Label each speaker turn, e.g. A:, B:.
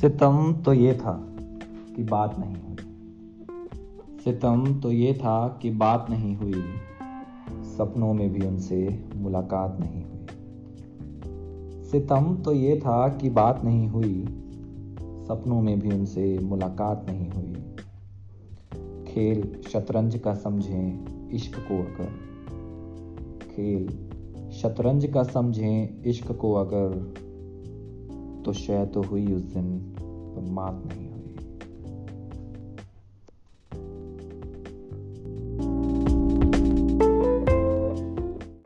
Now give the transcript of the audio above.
A: सितम तो ये था कि बात नहीं हुई। सितम तो ये था कि बात नहीं हुई। सपनों में भी उनसे मुलाकात नहीं हुई। सितम तो ये था कि बात नहीं हुई। सपनों में भी उनसे मुलाकात नहीं हुई। खेल शतरंज का समझें इश्क को अगर। खेल शतरंज का समझें इश्क को अगर। तो शायद तो हुई उस दिन पर मात नहीं हुई